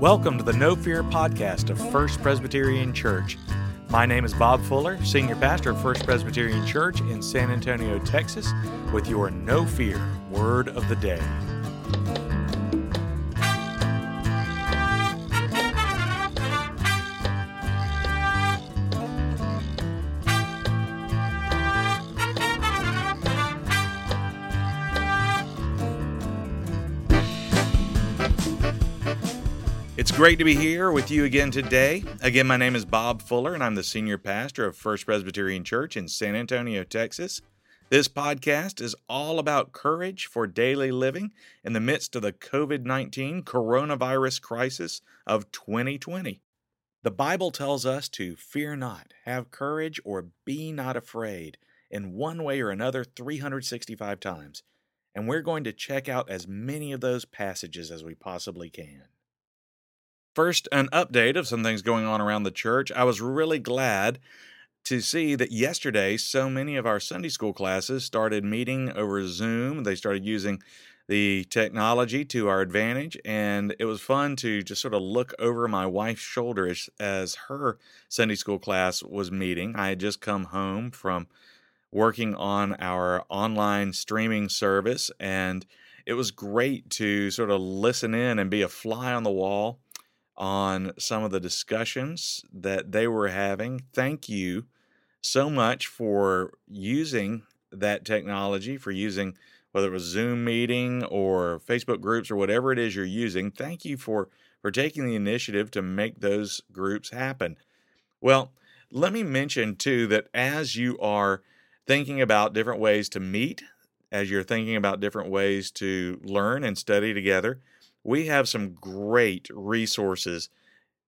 Welcome to the No Fear podcast of First Presbyterian Church. My name is Bob Fuller, Senior Pastor of First Presbyterian Church in San Antonio, Texas, with your No Fear Word of the Day. Great to be here with you again today. Again, my name is Bob Fuller, and I'm the senior pastor of First Presbyterian Church in San Antonio, Texas. This podcast is all about courage for daily living in the midst of the COVID 19 coronavirus crisis of 2020. The Bible tells us to fear not, have courage, or be not afraid in one way or another 365 times. And we're going to check out as many of those passages as we possibly can. First, an update of some things going on around the church. I was really glad to see that yesterday so many of our Sunday school classes started meeting over Zoom. They started using the technology to our advantage, and it was fun to just sort of look over my wife's shoulder as, as her Sunday school class was meeting. I had just come home from working on our online streaming service, and it was great to sort of listen in and be a fly on the wall on some of the discussions that they were having. Thank you so much for using that technology, for using whether it was Zoom meeting or Facebook groups or whatever it is you're using. Thank you for for taking the initiative to make those groups happen. Well, let me mention too that as you are thinking about different ways to meet, as you're thinking about different ways to learn and study together, we have some great resources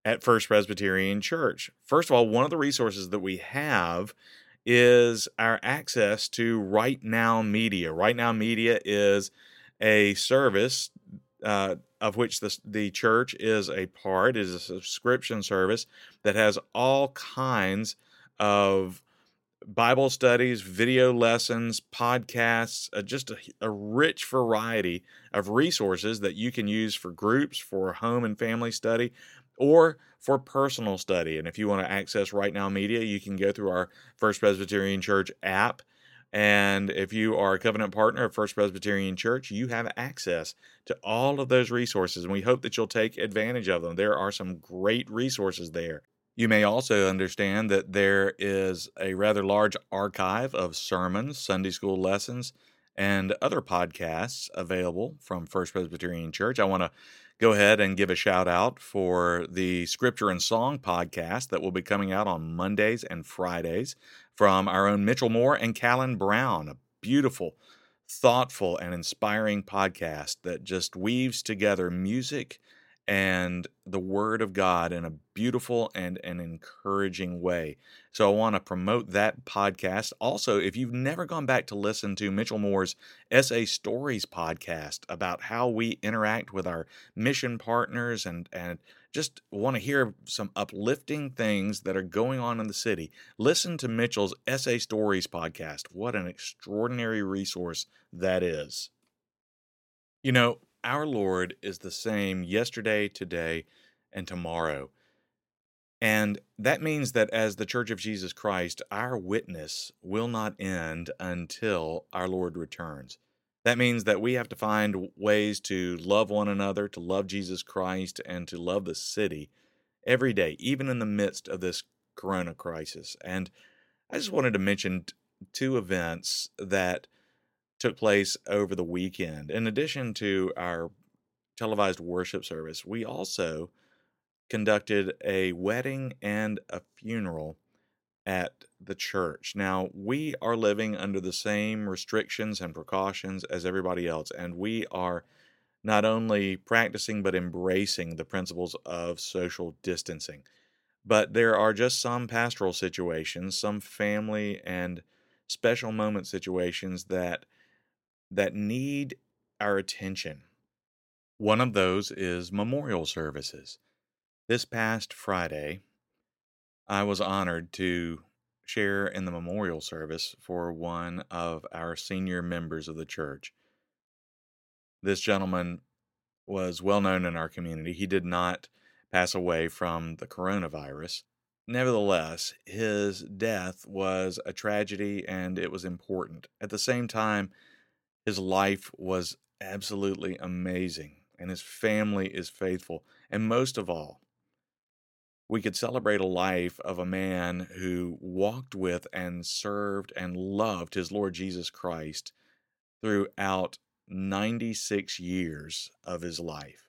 at First Presbyterian Church. First of all, one of the resources that we have is our access to Right Now Media. Right Now Media is a service uh, of which the, the church is a part, it is a subscription service that has all kinds of Bible studies, video lessons, podcasts, uh, just a, a, rich variety of resources that you can use for groups, for home and family study, or for personal study. And if you want to access Right Now Media, you can go through our First Presbyterian Church app. And if you are a covenant partner of First Presbyterian Church, you have access to all of those resources. And we hope that you'll take advantage of them. There are some great resources there. You may also understand that there is a rather large archive of sermons, Sunday school lessons, and other podcasts available from First Presbyterian Church. I want to go ahead and give a shout out for the Scripture and Song podcast that will be coming out on Mondays and Fridays from our own Mitchell Moore and Callan Brown. A beautiful, thoughtful, and inspiring podcast that just weaves together music and the Word of God in a beautiful and an encouraging way. So I want to promote that podcast. Also, if you've never gone back to listen to Mitchell Moore's SA Stories podcast about how we interact with our mission partners and, and just want to hear some uplifting things that are going on in the city, listen to Mitchell's SA Stories podcast. What an extraordinary resource that is. You know, our Lord is the same yesterday, today, and tomorrow. And that means that as the Church of Jesus Christ, our witness will not end until our Lord returns. That means that we have to find ways to love one another, to love Jesus Christ, and to love the city every day, even in the midst of this corona crisis. And I just wanted to mention two events that took place over the weekend. In addition to our televised worship service, we also conducted a wedding and a funeral at the church. Now, we are living under the same restrictions and precautions as everybody else, and we are not only practicing but embracing the principles of social distancing. But there are just some pastoral situations, some family and special moment situations that that need our attention. One of those is memorial services. This past Friday, I was honored to share in the memorial service for one of our senior members of the church. This gentleman was well known in our community. He did not pass away from the coronavirus. Nevertheless, his death was a tragedy and it was important. At the same time, his life was absolutely amazing and his family is faithful. And most of all, we could celebrate a life of a man who walked with and served and loved his Lord Jesus Christ throughout 96 years of his life.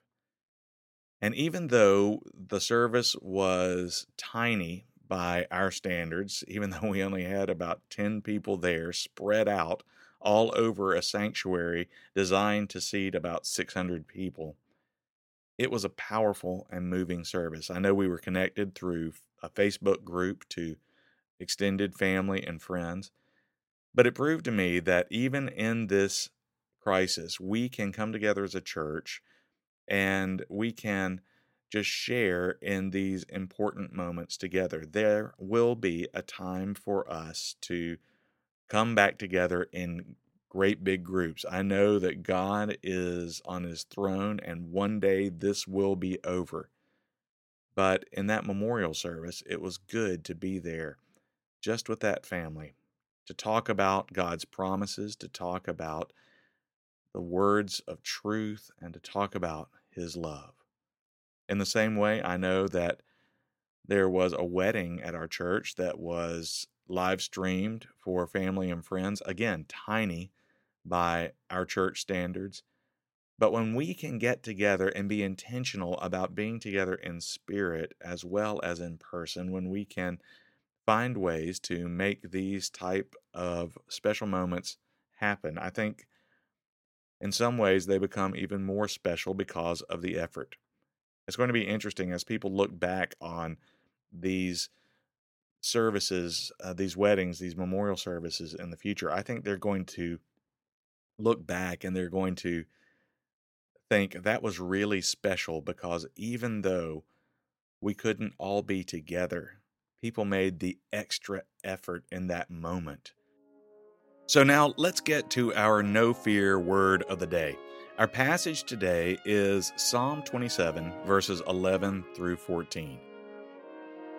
And even though the service was tiny by our standards, even though we only had about 10 people there spread out all over a sanctuary designed to seat about 600 people, it was a powerful and moving service. I know we were connected through a Facebook group to extended family and friends, but it proved to me that even in this crisis, we can come together as a church and we can just share in these important moments together. There will be a time for us to come back together in great big groups. I know that God is on his throne and one day this will be over. But in that memorial service, it was good to be there just with that family, to talk about God's promises, to talk about the words of truth, and to talk about his love. In the same way, I know that there was a wedding at our church that was live streamed for family and friends. Again, tiny by our church standards. But when we can get together and be intentional about being together in spirit as well as in person, when we can find ways to make these type of special moments happen, I think in some ways they become even more special because of the effort. It's going to be interesting as people look back on these services, uh, these weddings, these memorial services in the future. I think they're going to look back and they're going to think that was really special because even though we couldn't all be together, people made the extra effort in that moment. So now let's get to our no fear word of the day. Our passage today is Psalm 27, verses 11 through 14.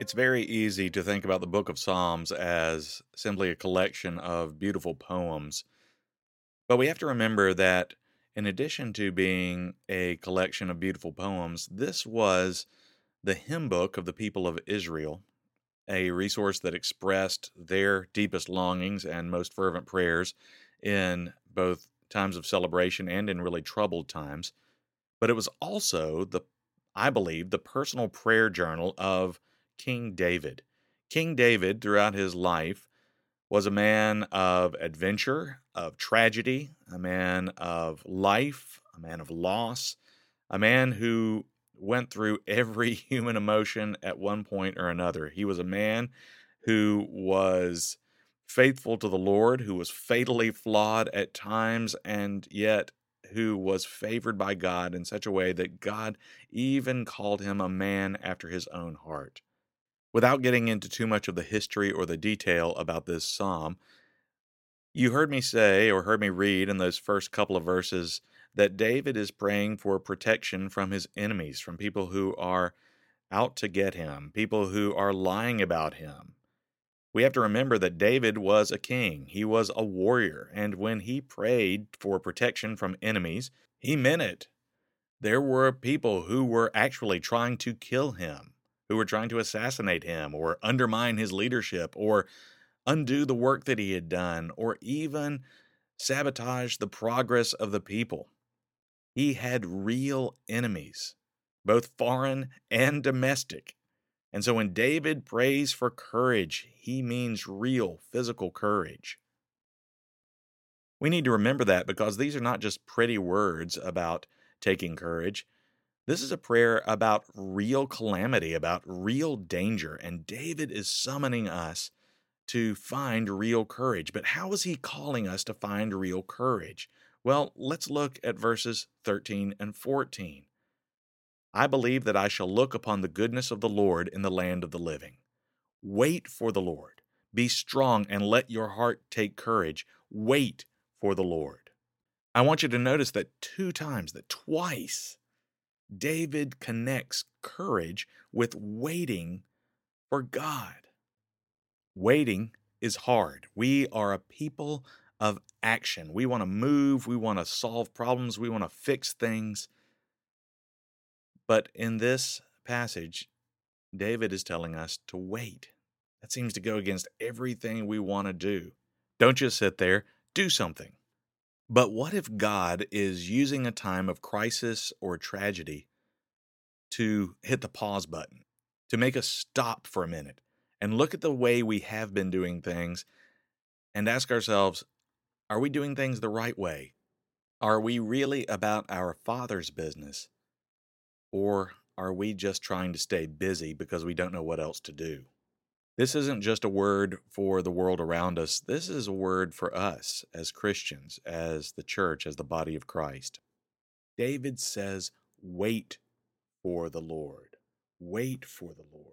It's very easy to think about the book of Psalms as simply a collection of beautiful poems but we have to remember that in addition to being a collection of beautiful poems, this was the hymn book of the people of Israel, a resource that expressed their deepest longings and most fervent prayers in both times of celebration and in really troubled times. But it was also the, I believe, the personal prayer journal of King David. King David, throughout his life, was a man of adventure, of tragedy, a man of life, a man of loss, a man who went through every human emotion at one point or another. He was a man who was faithful to the Lord, who was fatally flawed at times, and yet who was favored by God in such a way that God even called him a man after his own heart. Without getting into too much of the history or the detail about this psalm, you heard me say or heard me read in those first couple of verses that David is praying for protection from his enemies, from people who are out to get him, people who are lying about him. We have to remember that David was a king, he was a warrior, and when he prayed for protection from enemies, he meant it. There were people who were actually trying to kill him who were trying to assassinate him or undermine his leadership or undo the work that he had done or even sabotage the progress of the people. He had real enemies, both foreign and domestic. And so when David prays for courage, he means real physical courage. We need to remember that because these are not just pretty words about taking courage. This is a prayer about real calamity, about real danger, and David is summoning us to find real courage. But how is he calling us to find real courage? Well, let's look at verses 13 and 14. I believe that I shall look upon the goodness of the Lord in the land of the living. Wait for the Lord. Be strong and let your heart take courage. Wait for the Lord. I want you to notice that two times, that twice, David connects courage with waiting for God. Waiting is hard. We are a people of action. We want to move, we want to solve problems, we want to fix things. But in this passage, David is telling us to wait. That seems to go against everything we want to do. Don't just sit there, do something. But what if God is using a time of crisis or tragedy to hit the pause button, to make us stop for a minute and look at the way we have been doing things and ask ourselves, are we doing things the right way? Are we really about our Father's business? Or are we just trying to stay busy because we don't know what else to do? This isn't just a word for the world around us. This is a word for us as Christians, as the church, as the body of Christ. David says, Wait for the Lord. Wait for the Lord.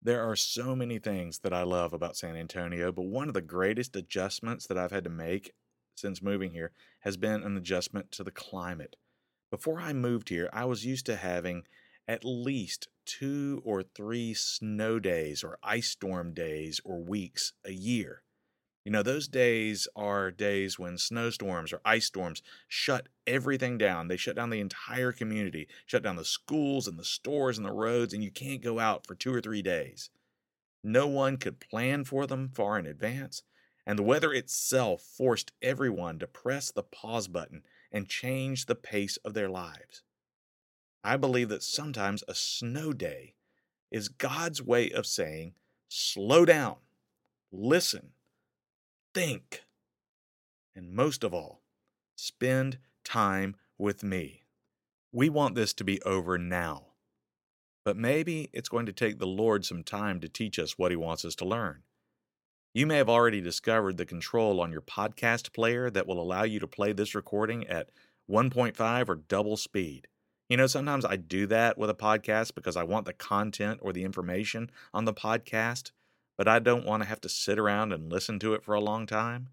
There are so many things that I love about San Antonio, but one of the greatest adjustments that I've had to make since moving here has been an adjustment to the climate. Before I moved here, I was used to having at least two or three snow days or ice storm days or weeks a year. You know, those days are days when snowstorms or ice storms shut everything down. They shut down the entire community, shut down the schools and the stores and the roads, and you can't go out for two or three days. No one could plan for them far in advance, and the weather itself forced everyone to press the pause button and change the pace of their lives. I believe that sometimes a snow day is God's way of saying, slow down, listen, think, and most of all, spend time with me. We want this to be over now. But maybe it's going to take the Lord some time to teach us what He wants us to learn. You may have already discovered the control on your podcast player that will allow you to play this recording at 1.5 or double speed. You know, sometimes I do that with a podcast because I want the content or the information on the podcast, but I don't want to have to sit around and listen to it for a long time.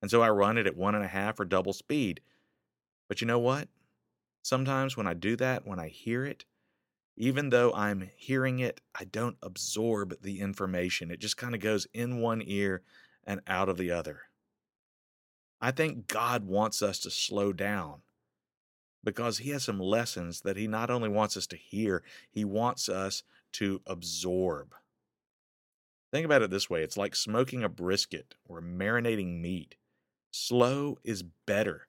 And so I run it at one and a half or double speed. But you know what? Sometimes when I do that, when I hear it, even though I'm hearing it, I don't absorb the information. It just kind of goes in one ear and out of the other. I think God wants us to slow down because he has some lessons that he not only wants us to hear, he wants us to absorb. Think about it this way it's like smoking a brisket or marinating meat. Slow is better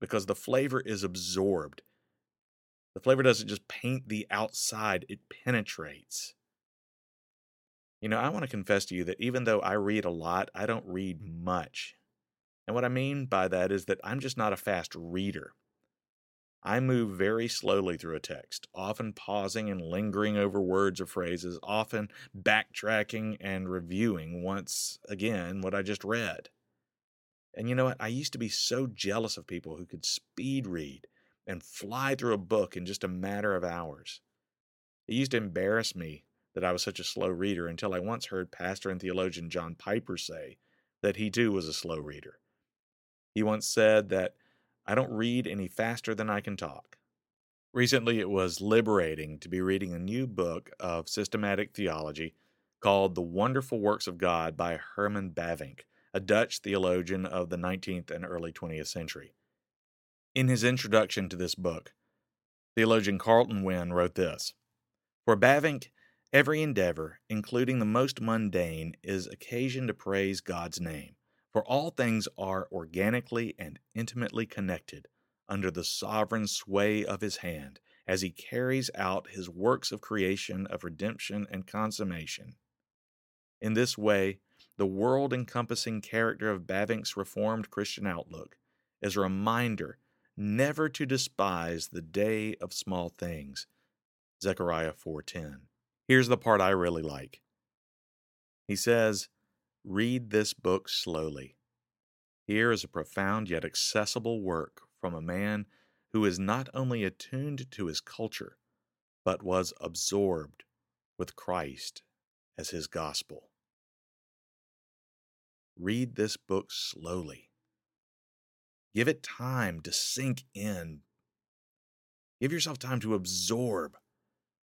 because the flavor is absorbed. The flavor doesn't just paint the outside, it penetrates. You know, I want to confess to you that even though I read a lot, I don't read much. And what I mean by that is that I'm just not a fast reader. I move very slowly through a text, often pausing and lingering over words or phrases, often backtracking and reviewing once again what I just read. And you know what? I used to be so jealous of people who could speed read and fly through a book in just a matter of hours. It used to embarrass me that I was such a slow reader until I once heard pastor and theologian John Piper say that he too was a slow reader. He once said that I don't read any faster than I can talk. Recently, it was liberating to be reading a new book of systematic theology called The Wonderful Works of God by Herman Bavinck, a Dutch theologian of the 19th and early 20th century. In his introduction to this book, theologian Carlton Wynne wrote this For Bavinck, every endeavor, including the most mundane, is occasion to praise God's name for all things are organically and intimately connected under the sovereign sway of his hand as he carries out his works of creation, of redemption, and consummation. In this way, the world encompassing character of Bavinck's Reformed Christian outlook is a reminder never to despise the day of small things. Zechariah 4:10. Here's the part I really like. He says, "Read this book slowly." Here is a profound yet accessible work from a man who is not only attuned to his culture, but was absorbed with Christ as his gospel. Read this book slowly. Give it time to sink in. Give yourself time to absorb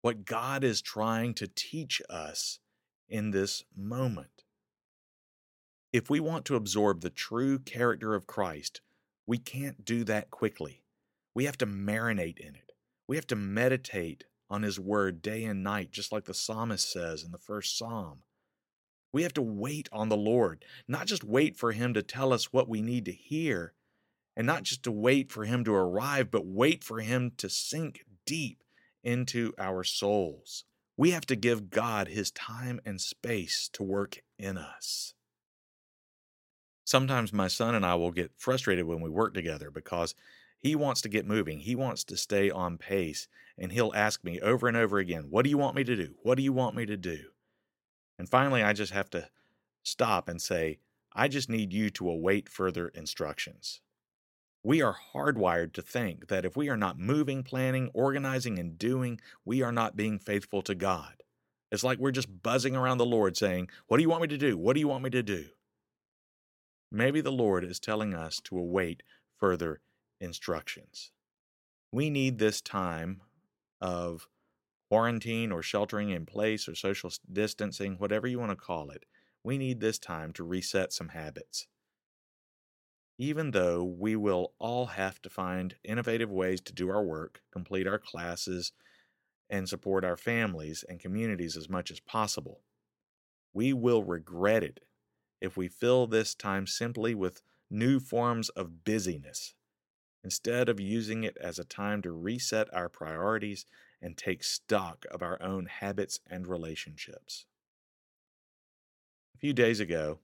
what God is trying to teach us in this moment. If we want to absorb the true character of Christ, we can't do that quickly. We have to marinate in it. We have to meditate on His Word day and night, just like the psalmist says in the first psalm. We have to wait on the Lord, not just wait for Him to tell us what we need to hear, and not just to wait for Him to arrive, but wait for Him to sink deep into our souls. We have to give God His time and space to work in us. Sometimes my son and I will get frustrated when we work together because he wants to get moving. He wants to stay on pace. And he'll ask me over and over again, What do you want me to do? What do you want me to do? And finally, I just have to stop and say, I just need you to await further instructions. We are hardwired to think that if we are not moving, planning, organizing, and doing, we are not being faithful to God. It's like we're just buzzing around the Lord saying, What do you want me to do? What do you want me to do? Maybe the Lord is telling us to await further instructions. We need this time of quarantine or sheltering in place or social distancing, whatever you want to call it. We need this time to reset some habits. Even though we will all have to find innovative ways to do our work, complete our classes, and support our families and communities as much as possible, we will regret it if we fill this time simply with new forms of busyness instead of using it as a time to reset our priorities and take stock of our own habits and relationships. A few days ago,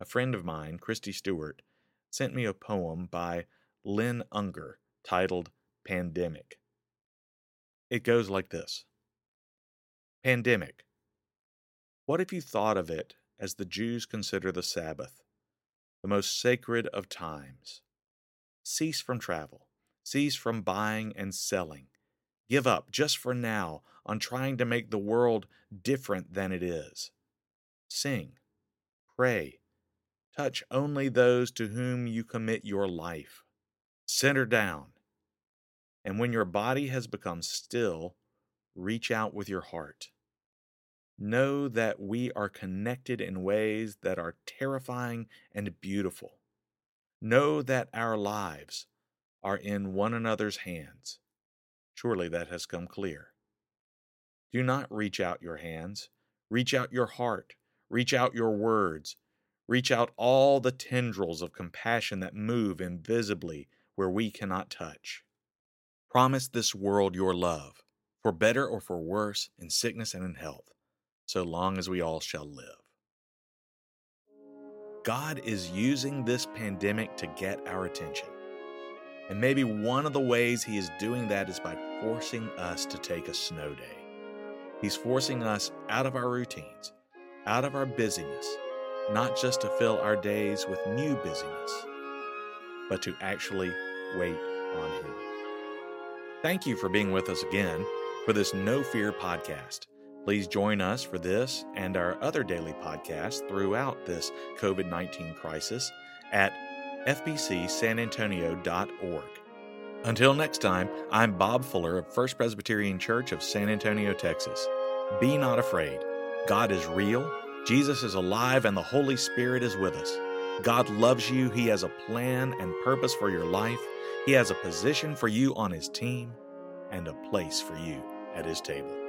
a friend of mine, Christy Stewart, sent me a poem by Lynn Ungar titled Pandemic. It goes like this Pandemic. What if you thought of it as the Jews consider the Sabbath, the most sacred of times? Cease from travel. Cease from buying and selling. Give up, just for now, on trying to make the world different than it is. Sing. Pray. Touch only those to whom you commit your life. Center down. And when your body has become still, reach out with your heart. Know that we are connected in ways that are terrifying and beautiful. Know that our lives are in one another's hands. Surely that has come clear. Do not reach out your hands. Reach out your heart. Reach out your words. Reach out all the tendrils of compassion that move invisibly where we cannot touch. Promise this world your love, for better or for worse, in sickness and in health, so long as we all shall live. God is using this pandemic to get our attention. And maybe one of the ways He is doing that is by forcing us to take a snow day. He's forcing us out of our routines, out of our busyness, not just to fill our days with new busyness, but to actually wait on Him. Thank you for being with us again for this No Fear podcast. Please join us for this and our other daily podcasts throughout this COVID 19 crisis at fbcsanantonio.org. Until next time, I'm Bob Fuller of First Presbyterian Church of San Antonio, Texas. Be not afraid. God is real, Jesus is alive, and the Holy Spirit is with us. God loves you. He has a plan and purpose for your life. He has a position for you on His team and a place for you at His table.